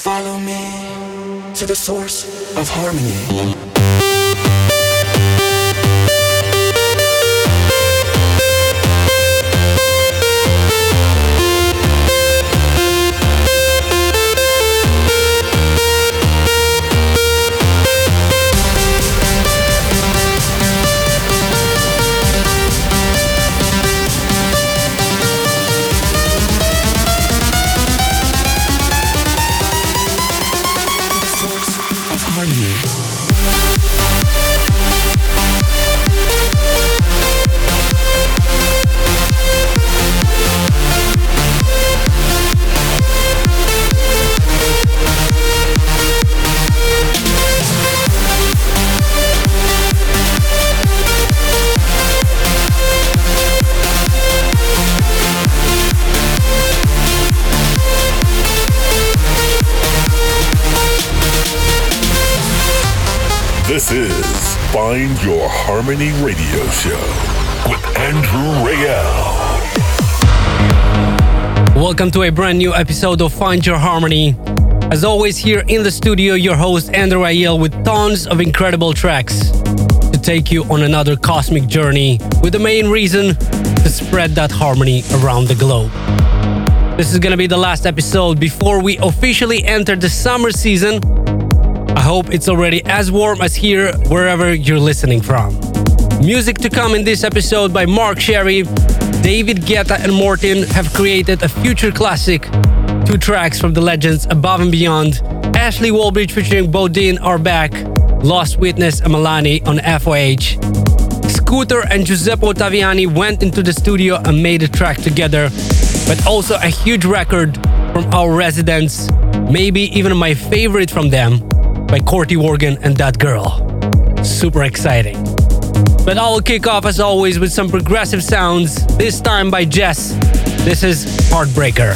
Follow me to the source of harmony. Harmony Radio Show with Andrew Rayel. Welcome to a brand new episode of Find Your Harmony. As always, here in the studio, your host Andrew Rayel with tons of incredible tracks to take you on another cosmic journey with the main reason to spread that harmony around the globe. This is gonna be the last episode before we officially enter the summer season I hope it's already as warm as here, wherever you're listening from. Music to come in this episode by Mark Sherry, David Guetta, and Morten have created a future classic. Two tracks from the legends Above and Beyond. Ashley Wallbridge featuring Bodine are back. Lost Witness and MALENE on FOH. Scooter and Giuseppe Ottaviani went into the studio and made a track together, but also a huge record from our residents, maybe even my favorite from them, by Corti Organ and That Girl. Super exciting. But I will kick off as always with some progressive sounds, this time by JES. This is Heartbreaker.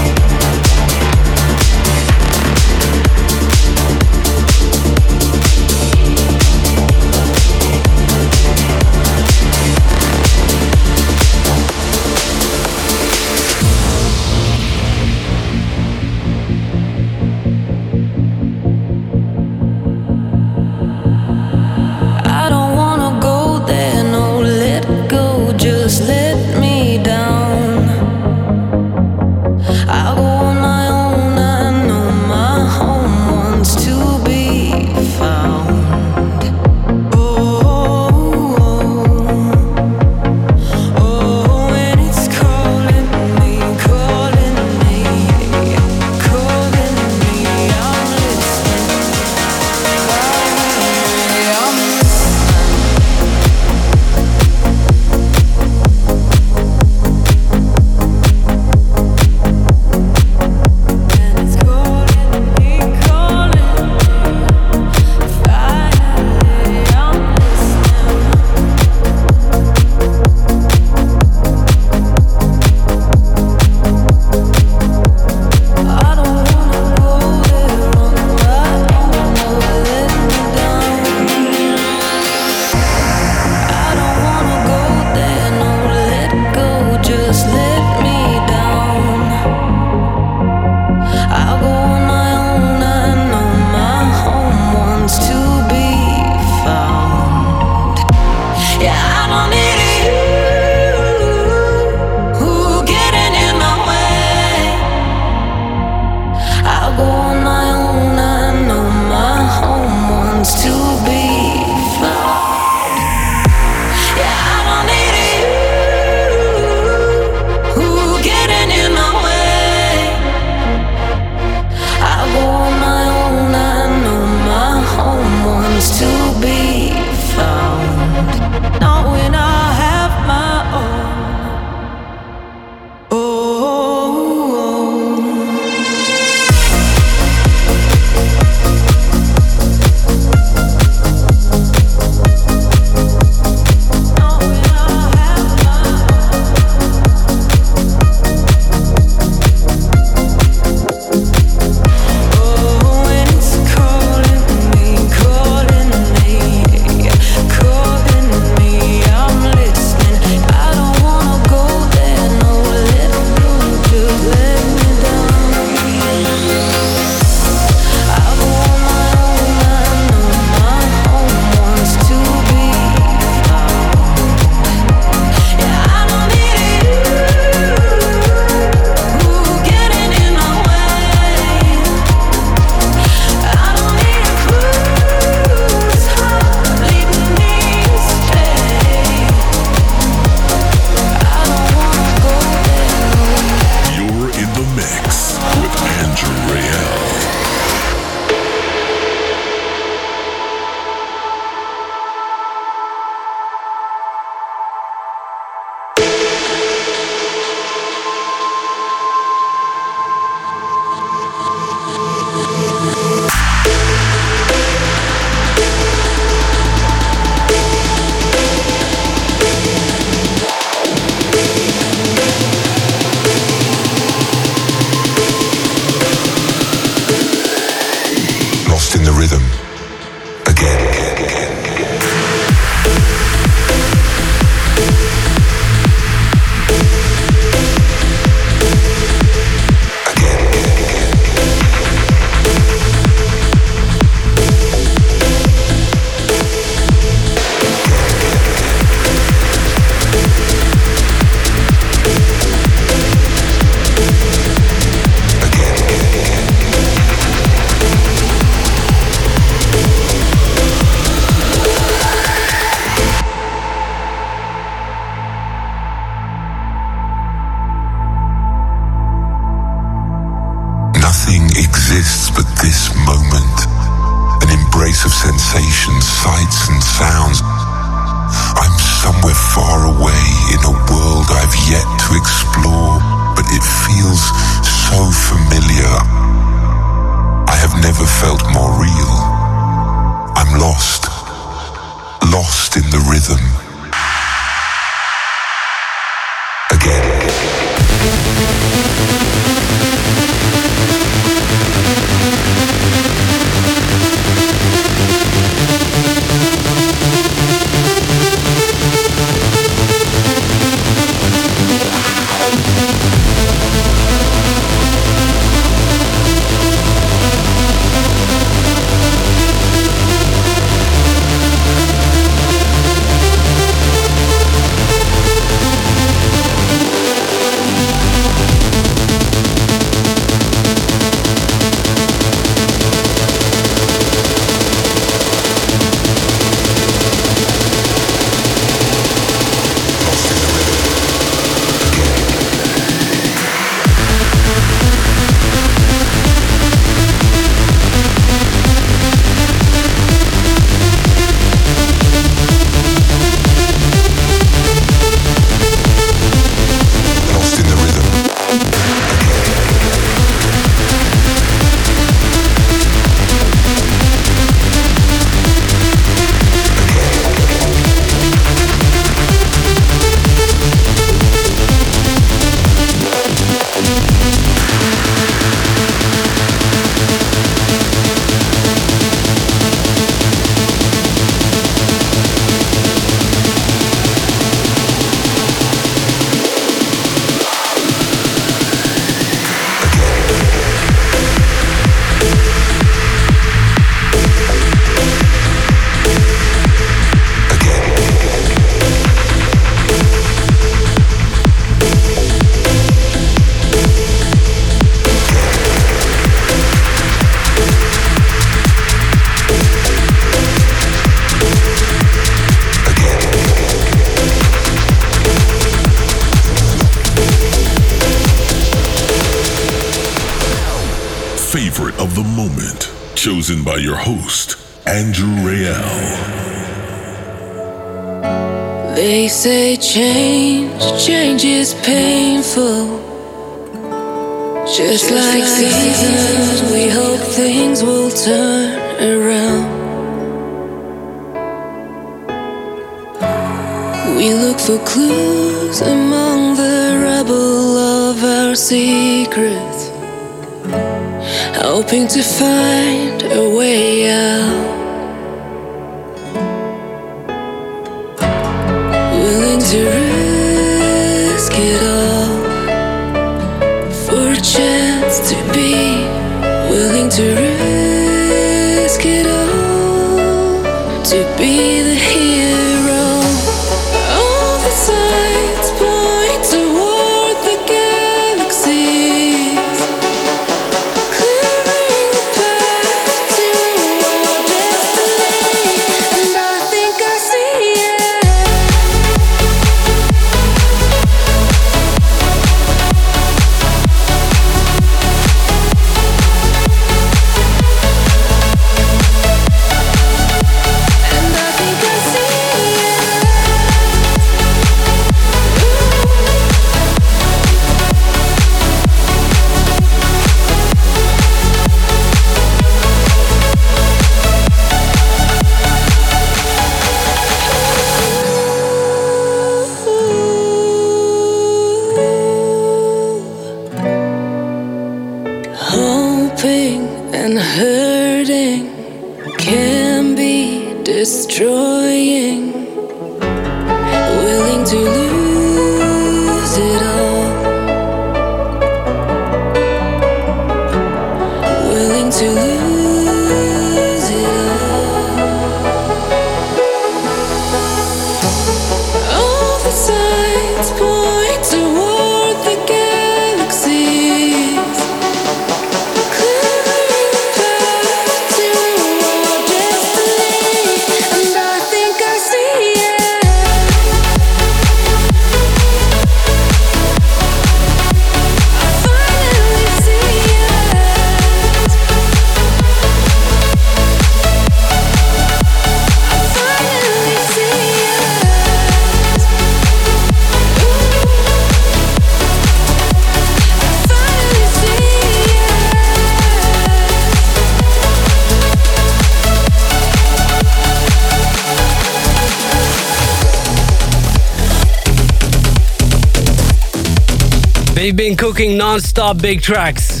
They've been cooking non-stop big tracks.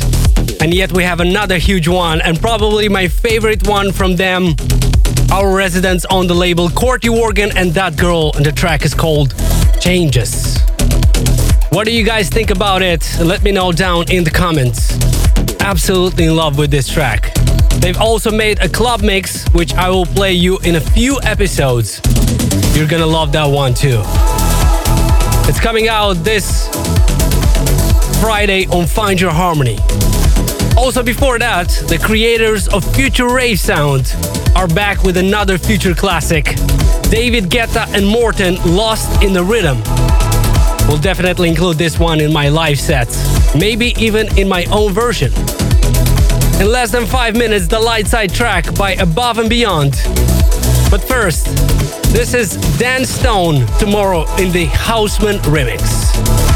And yet we have another huge one, and probably my favorite one from them. Our residents on the label, Corti Organ and That Girl, and the track is called Changes. What do you guys think about it? Let me know down in the comments. Absolutely in love with this track. They've also made a club mix, which I will play you in a few episodes. You're gonna love that one too. It's coming out this Friday on Find Your Harmony. Also, before that, the creators of Future Rave Sound are back with another future classic. David Guetta and Morten Lost in the Rhythm. We'll definitely include this one in my live sets, maybe even in my own version. In less than five minutes, the light side track by Above and Beyond. But first, this is Dan Stone tomorrow in the Hausman remix.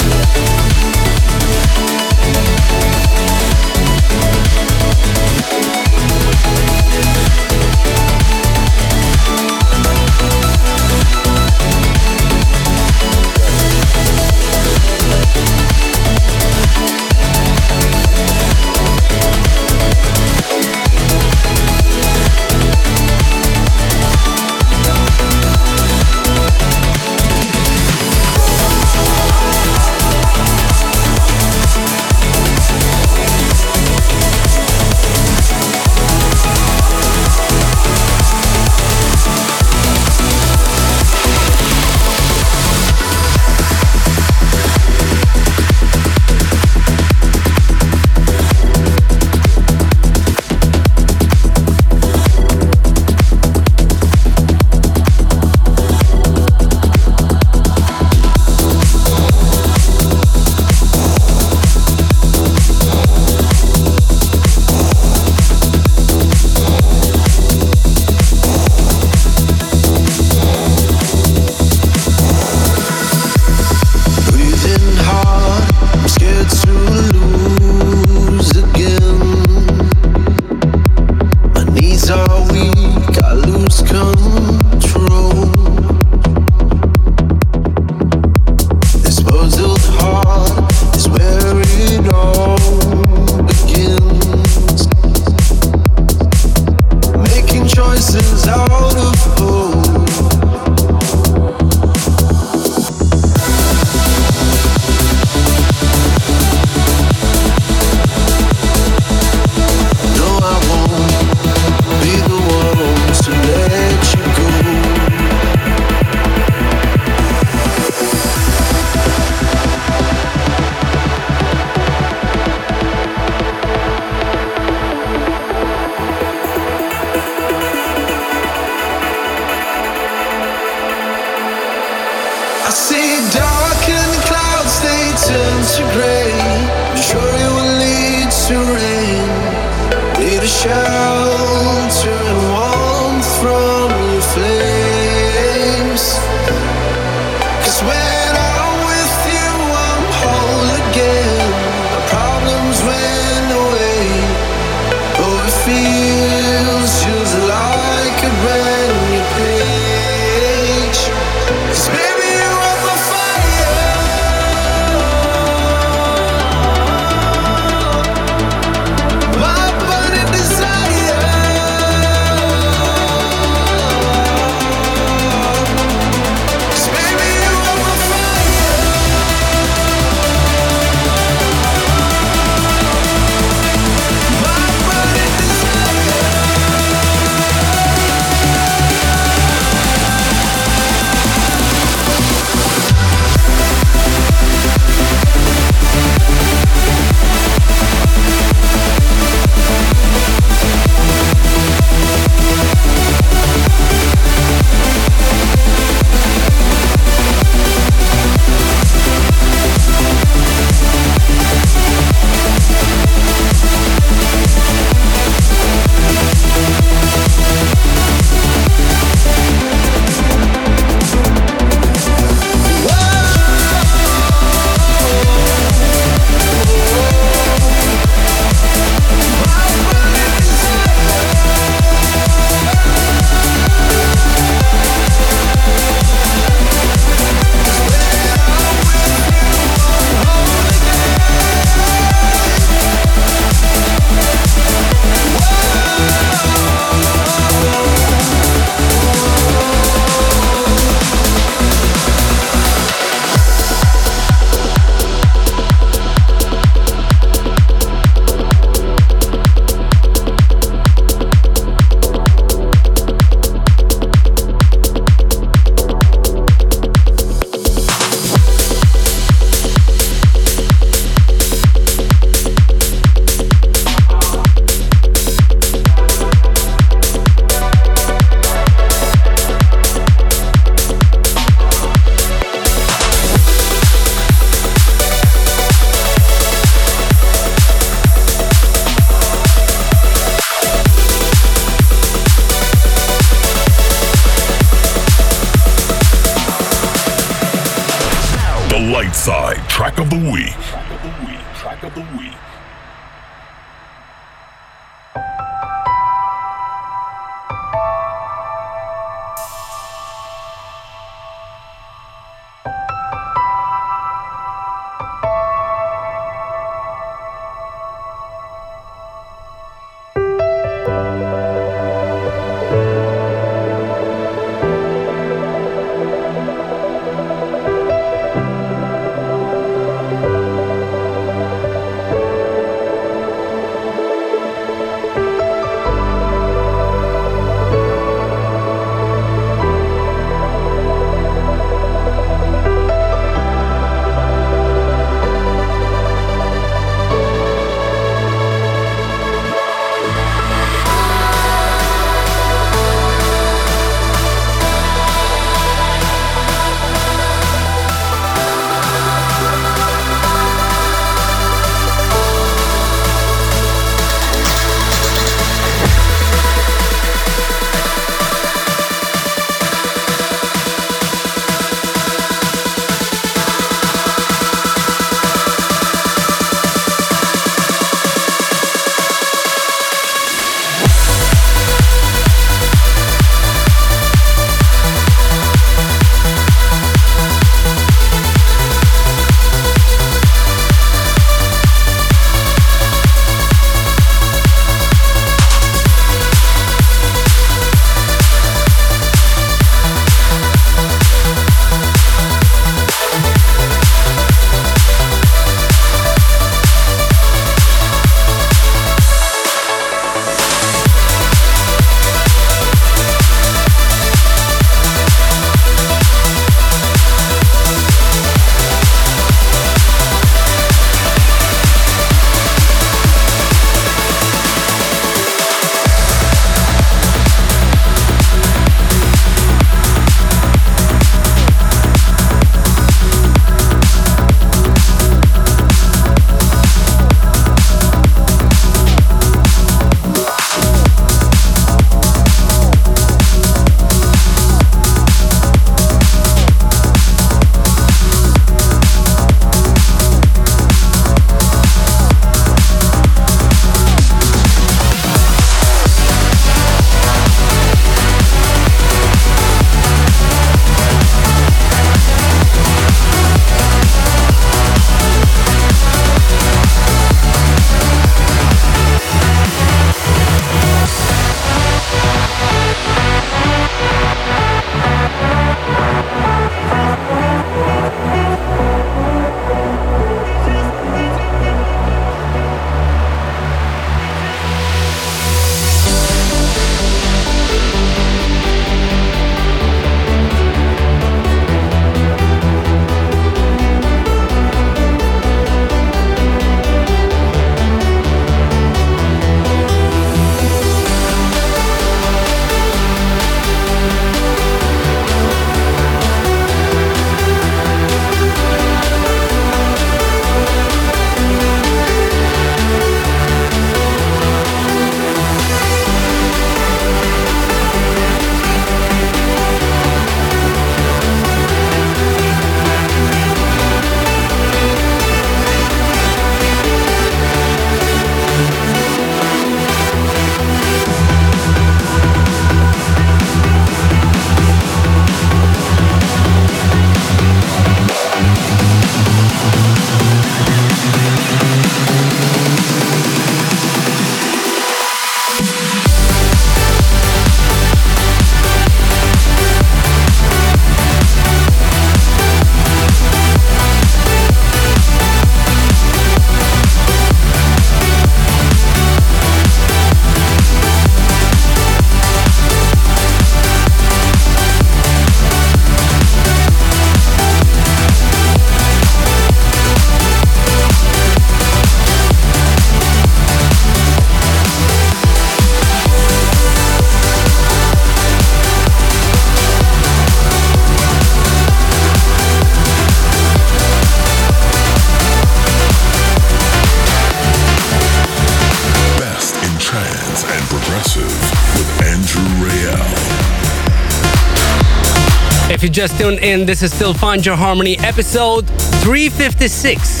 Tuned in, this is still Find Your Harmony episode 356.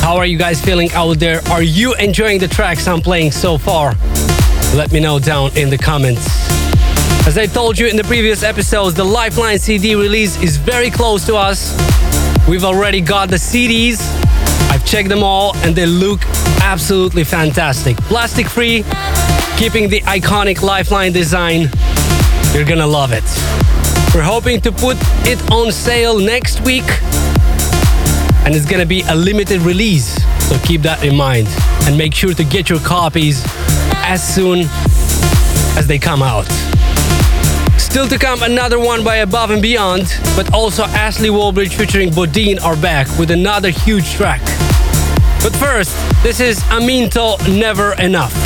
How are you guys feeling out there? Are you enjoying the tracks I'm playing so far? Let me know down in the comments. As I told you in the previous episodes, the Lifeline CD release is very close to us. We've already got the CDs. I've checked them all and they look absolutely fantastic. Plastic free, keeping the iconic Lifeline design. You're gonna love it. We're hoping to put it on sale next week and it's gonna be a limited release. So keep that in mind and make sure to get your copies as soon as they come out. Still to come, another one by Above and Beyond, but also Ashley Wallbridge featuring Bodine are back with another huge track. But first, this is Aminto Never Enough.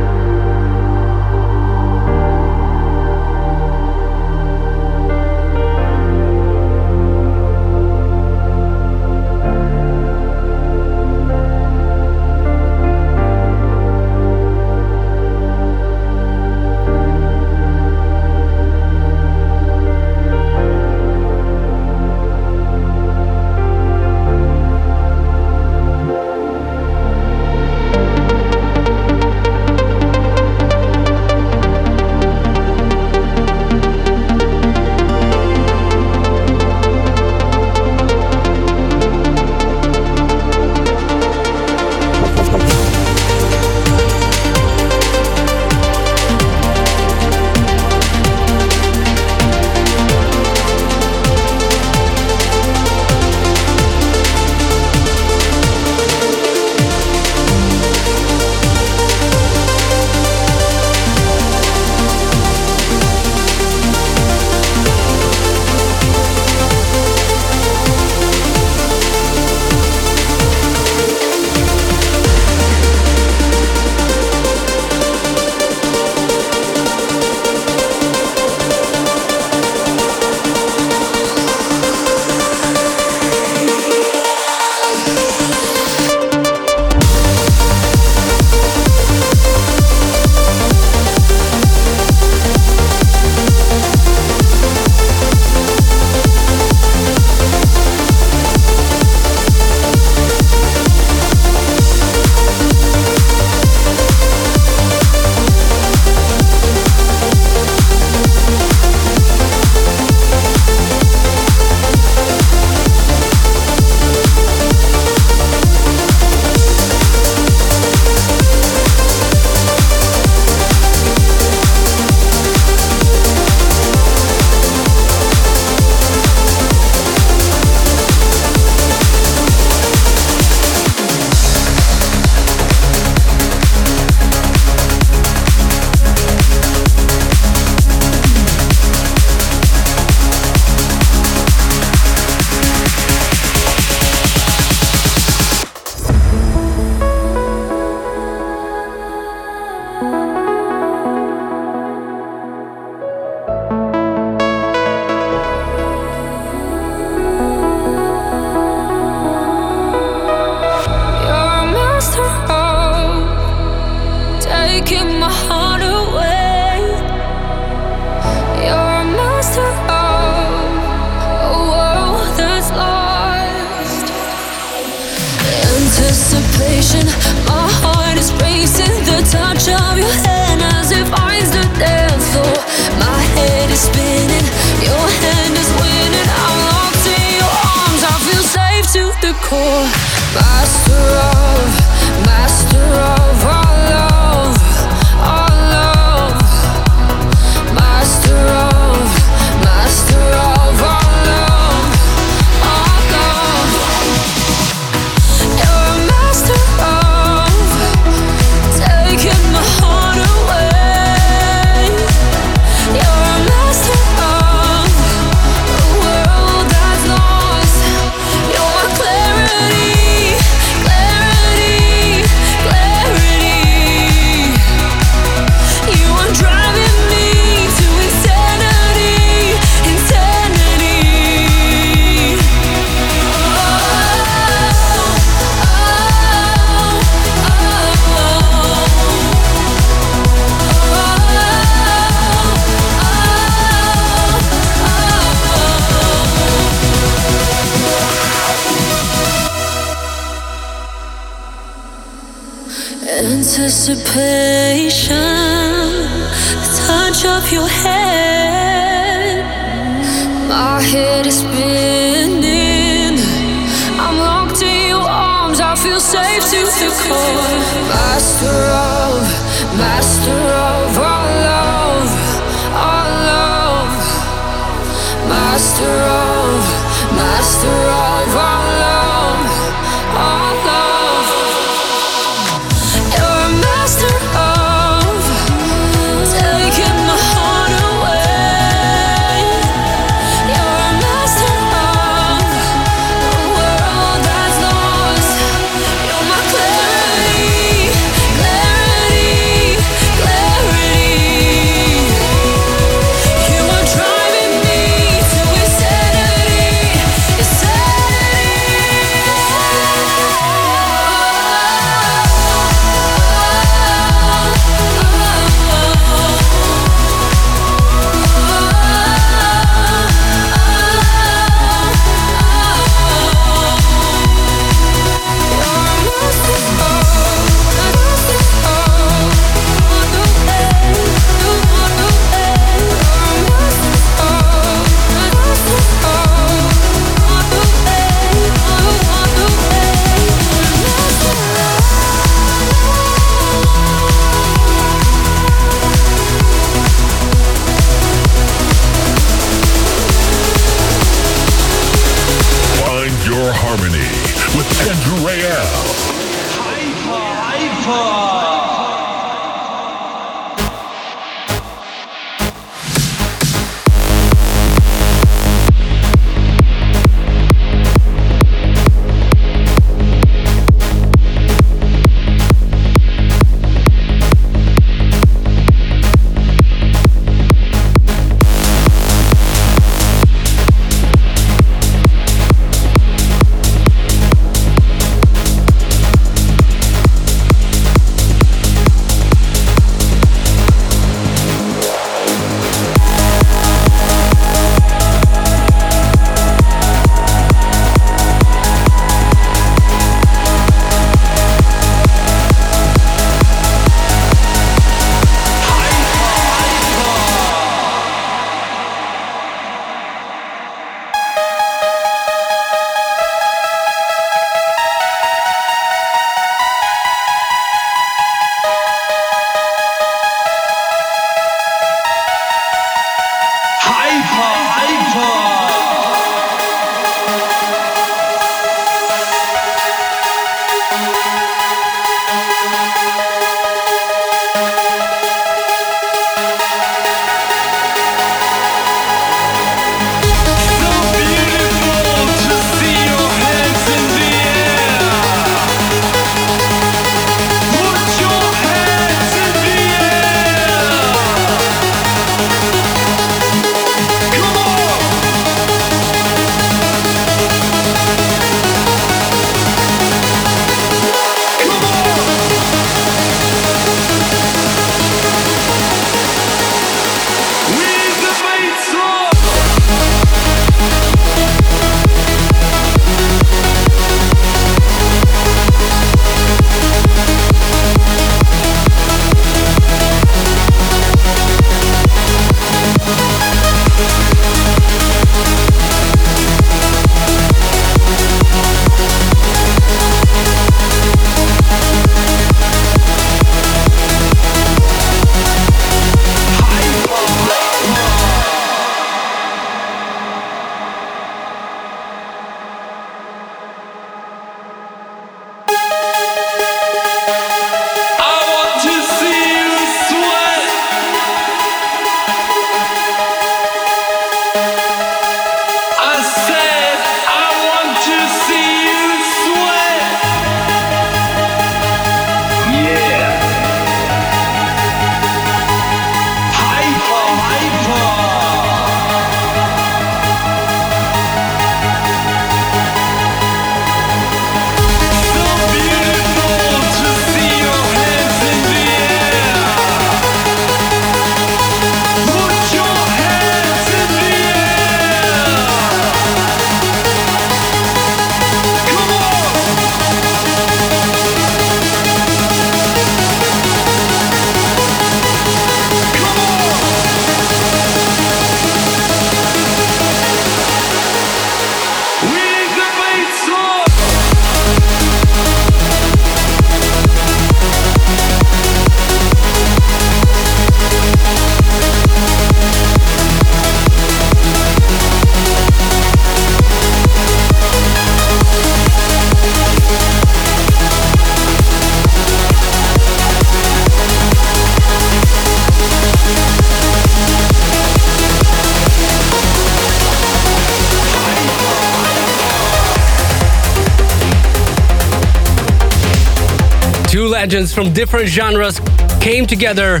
Legends from different genres came together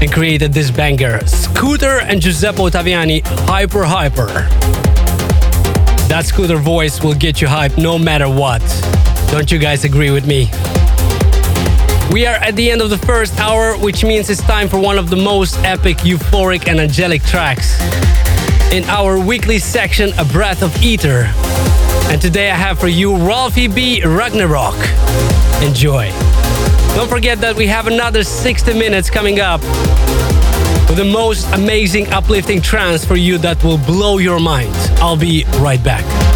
and created this banger. Scooter and Giuseppe Ottaviani, Hyper Hyper. That Scooter voice will get you hyped no matter what. Don't you guys agree with me? We are at the end of the first hour, which means it's time for one of the most epic, euphoric, and angelic tracks in our weekly section, A Breath of Aether. And today I have for you Ralphie B. Ragnarok. Enjoy. Don't forget that we have another 60 minutes coming up with the most amazing, uplifting trance for you that will blow your mind. I'll be right back.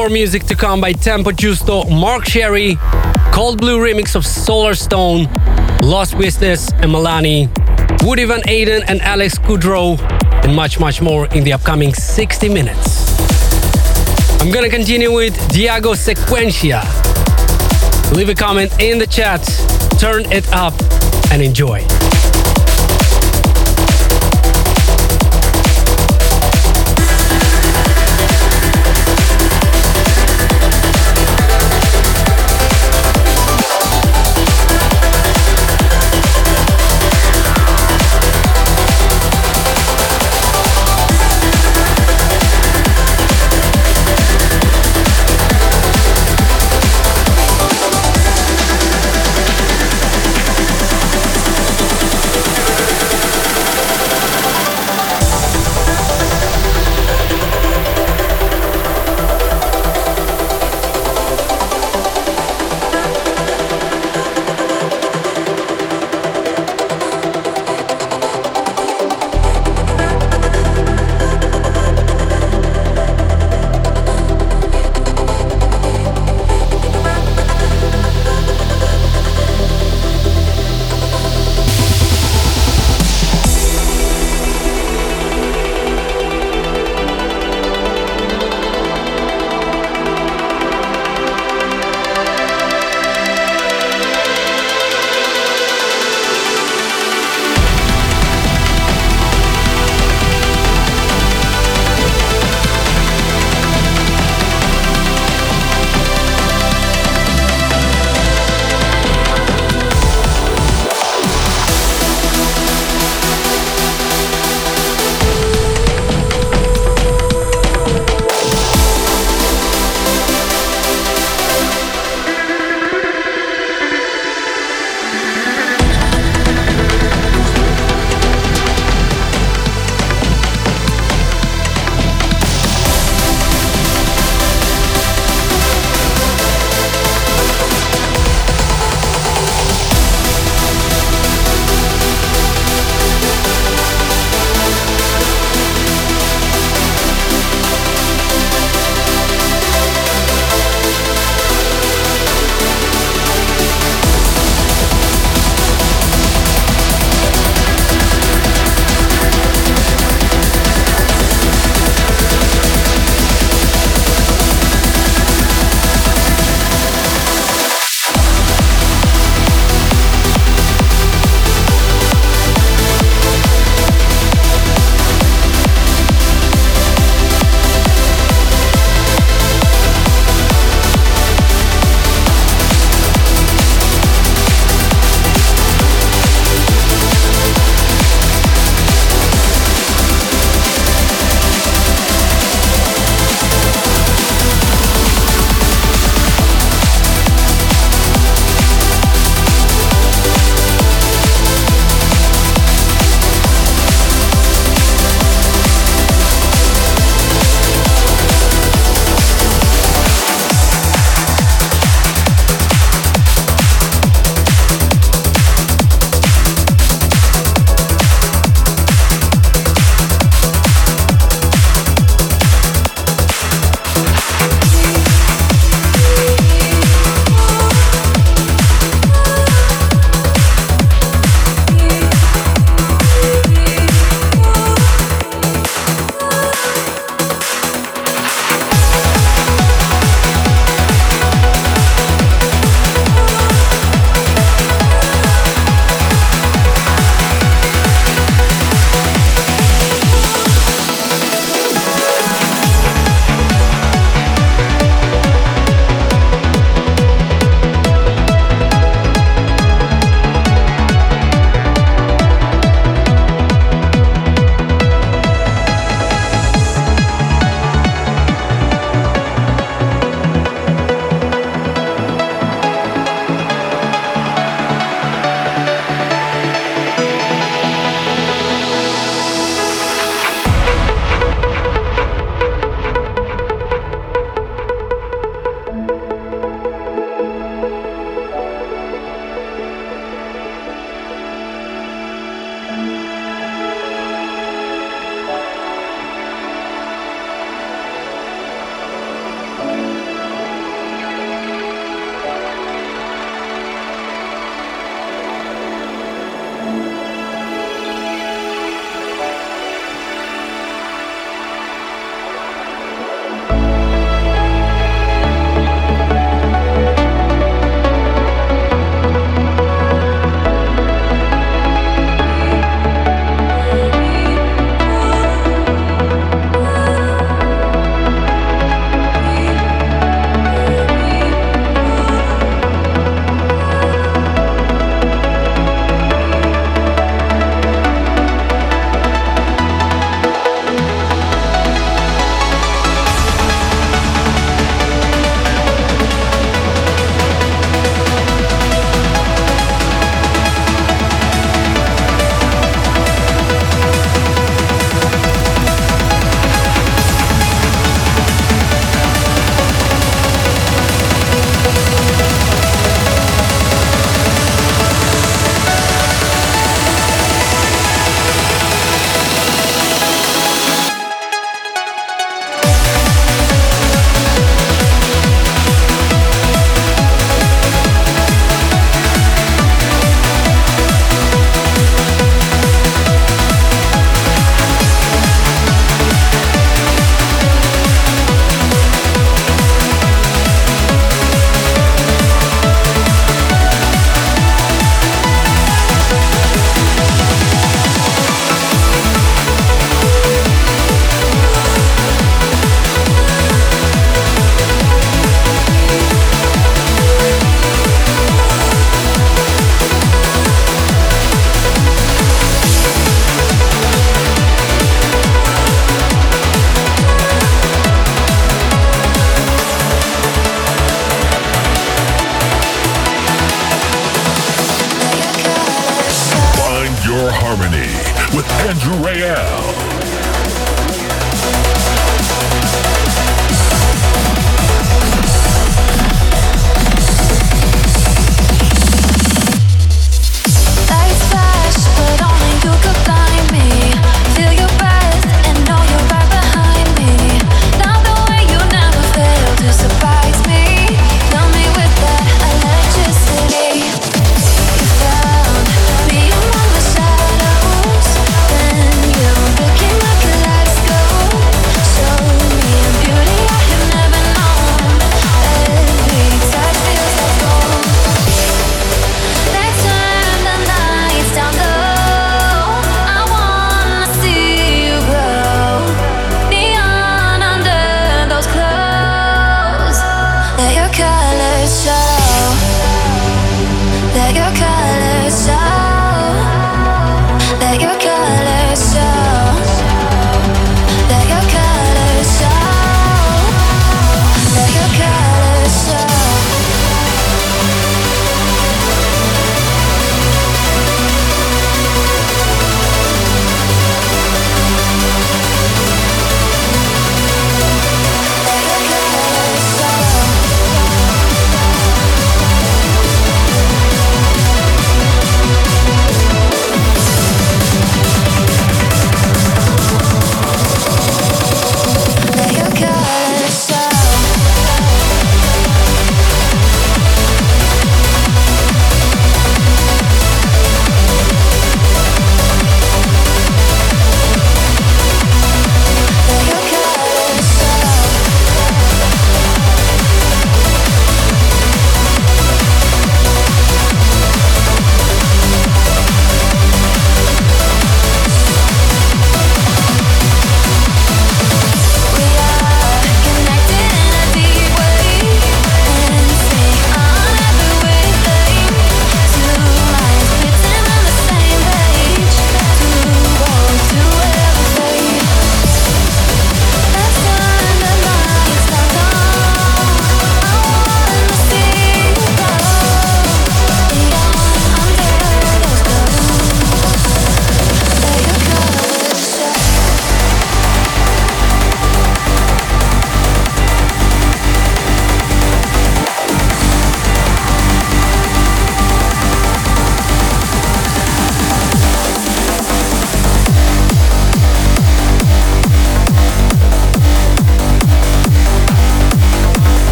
More music to come by Tempo Giusto, Mark Sherry, Cold Blue remix of Solarstone, Lost Witness and MALENE, Woody Van Eyden and Alex Kudrow, and much, much more in the upcoming 60 minutes. I'm gonna continue with Diago Sequentia. Leave a comment in the chat, turn it up, and enjoy.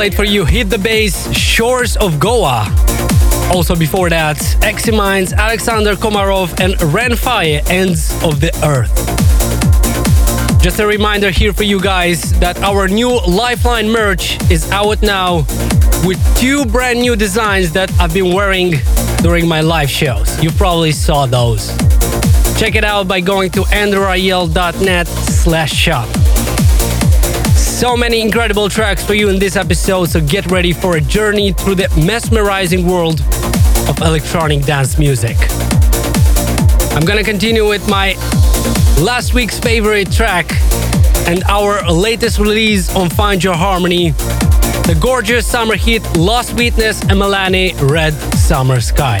Played for you Hit the Bass, Shores of Goa. Also before that, Eximinds, Alexander Komarov and Ren Faye, Ends of the Earth. Just a reminder here for you guys that our new Lifeline merch is out now with two brand new designs that I've been wearing during my live shows. You probably saw those. Check it out by going to andrewrayel.net slash shop. So many incredible tracks for you in this episode, so get ready for a journey through the mesmerizing world of electronic dance music. I'm gonna continue with my last week's favorite track and our latest release on Find Your Harmony the gorgeous summer hit Lost Witness and MALENE Red Summer Sky.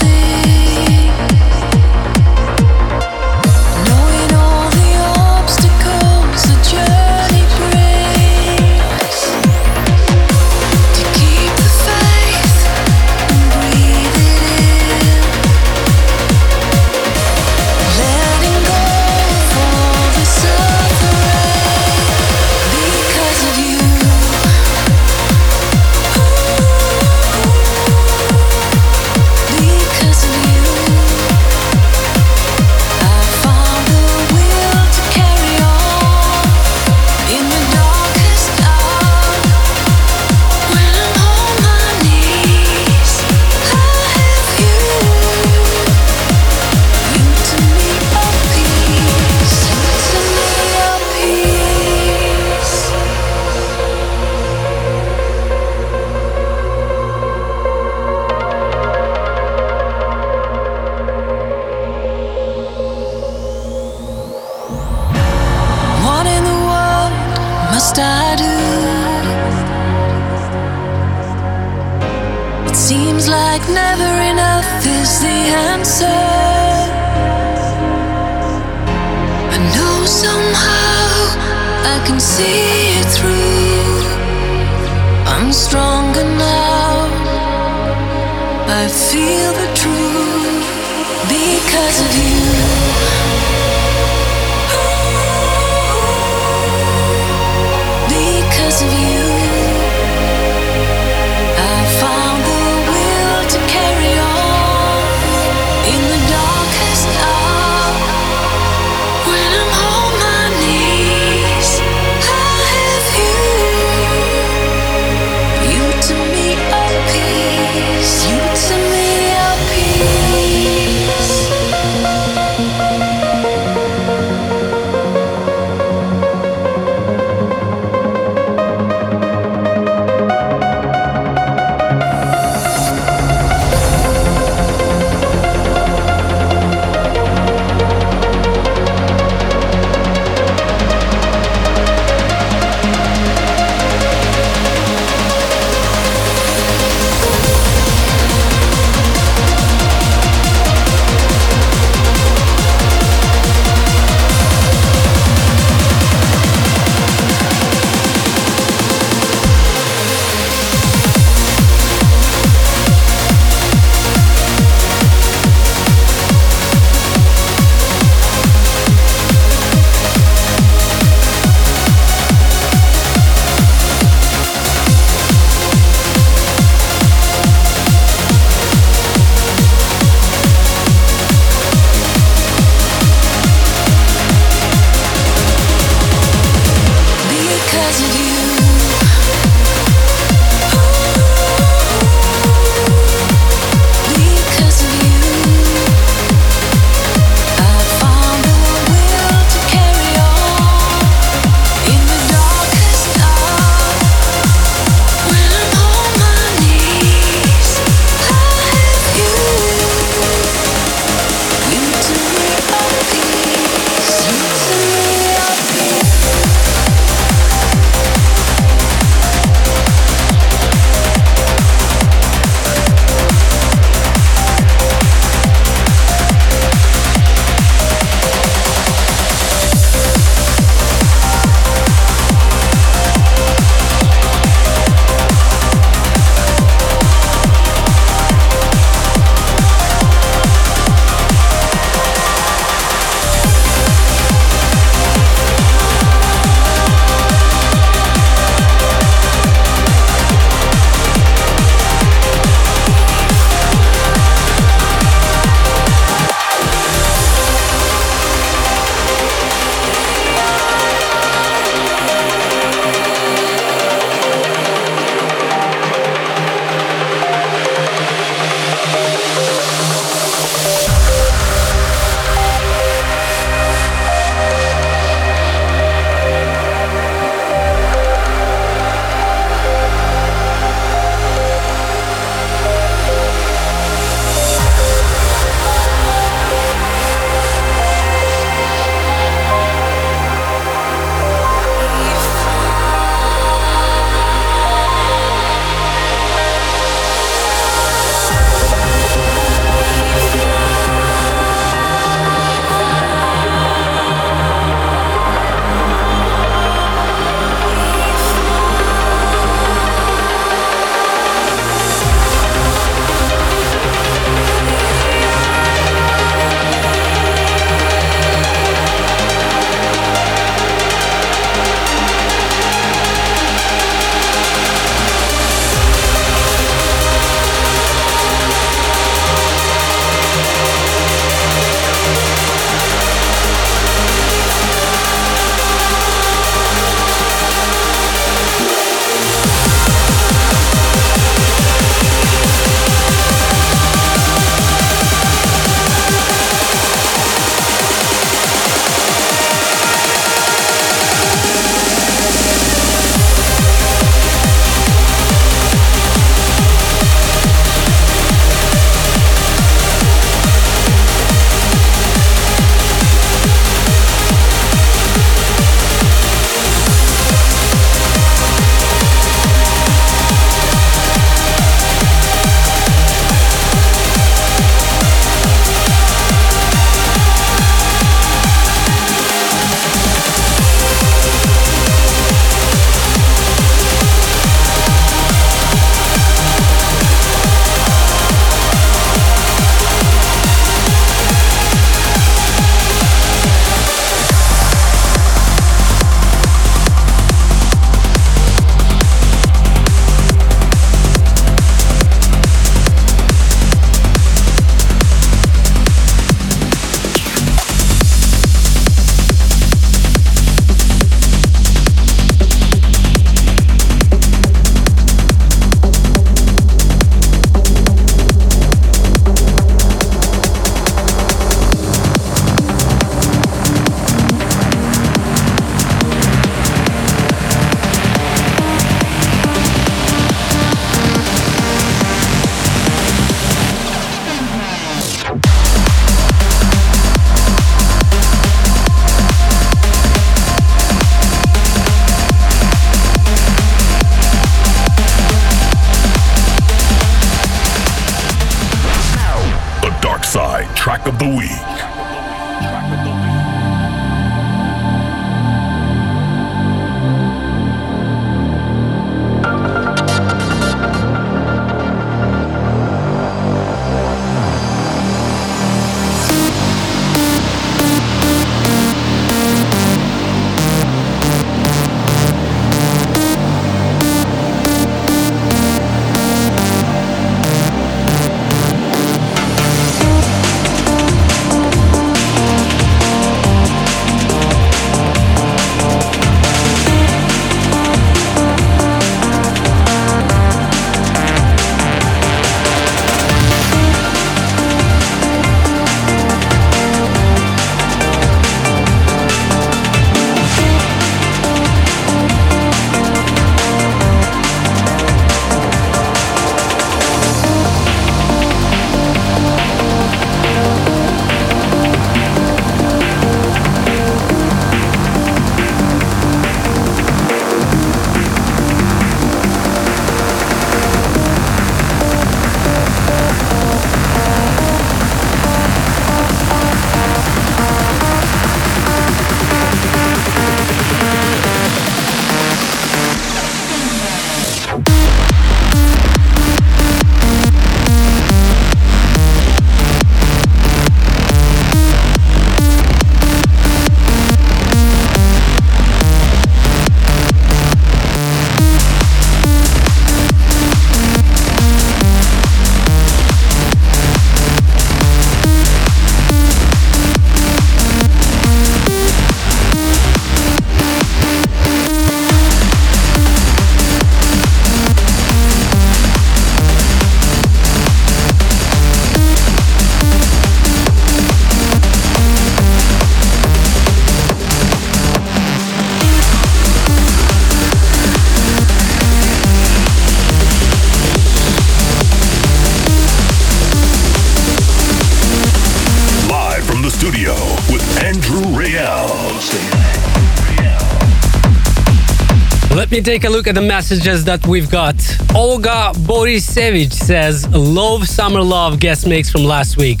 Me take a look at the messages that we've got. Olga Borisevich says, Love Summer Love guest mix from last week.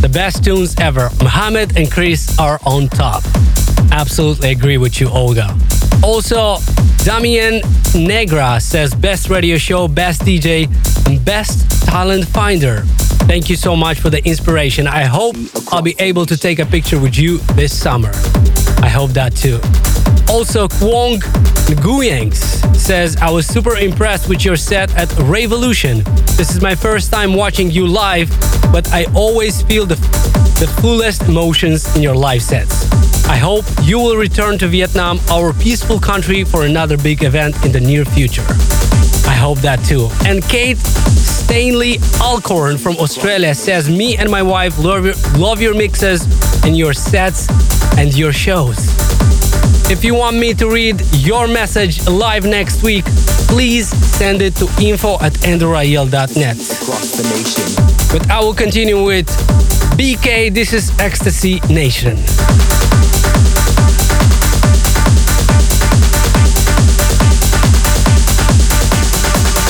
The best tunes ever. Mohammed and Chris are on top. Absolutely agree with you, Olga. Also, Damien Negra says, Best radio show, best DJ, and best talent finder. Thank you so much for the inspiration. I hope I'll be able to take a picture with you this summer. I hope that too. Also, Kwong Nguyengs says, I was super impressed with your set at Revolution. This is my first time watching you live, but I always feel the, the fullest emotions in your live sets. I hope you will return to Vietnam, our peaceful country, for another big event in the near future. I hope that too. And Kate Stanley Alcorn from Australia says, Me and my wife love your, love your mixes and your sets and your shows. If you want me to read your message live next week, please send it to info at andrewrayel.net. But I will continue with BK, this is Ecstasy Nation.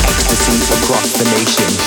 Ecstasy across the nation.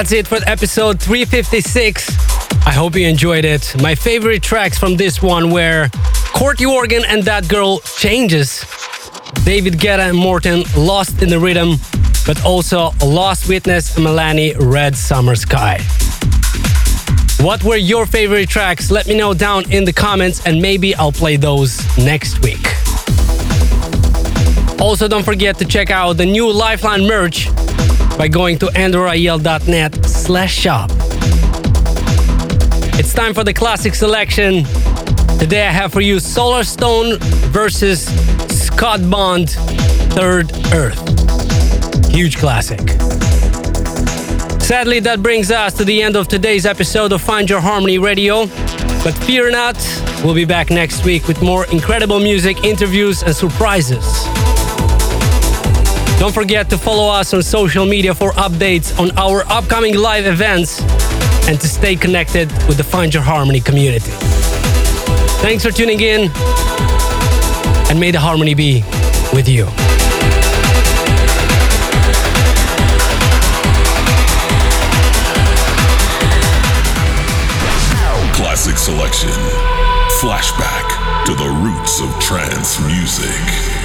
That's it for episode 356. I hope you enjoyed it. My favorite tracks from this one were Corti Organ and That Girl Changes, David Guetta and Morten Lost in the Rhythm, but also Lost Witness and MALENE Red Summer Sky. What were your favorite tracks? Let me know down in the comments and maybe I'll play those next week. Also, don't forget to check out the new Lifeline merch by going to andrewrayel.net slash shop. It's time for the classic selection. Today I have for you Solarstone versus Scott Bond, Third Earth. Huge classic. Sadly, that brings us to the end of today's episode of Find Your Harmony Radio. But fear not, we'll be back next week with more incredible music, interviews, and surprises. Don't forget to follow us on social media for updates on our upcoming live events and to stay connected with the Find Your Harmony community. Thanks for tuning in, and may the harmony be with you. Classic selection. Flashback to the roots of trance music.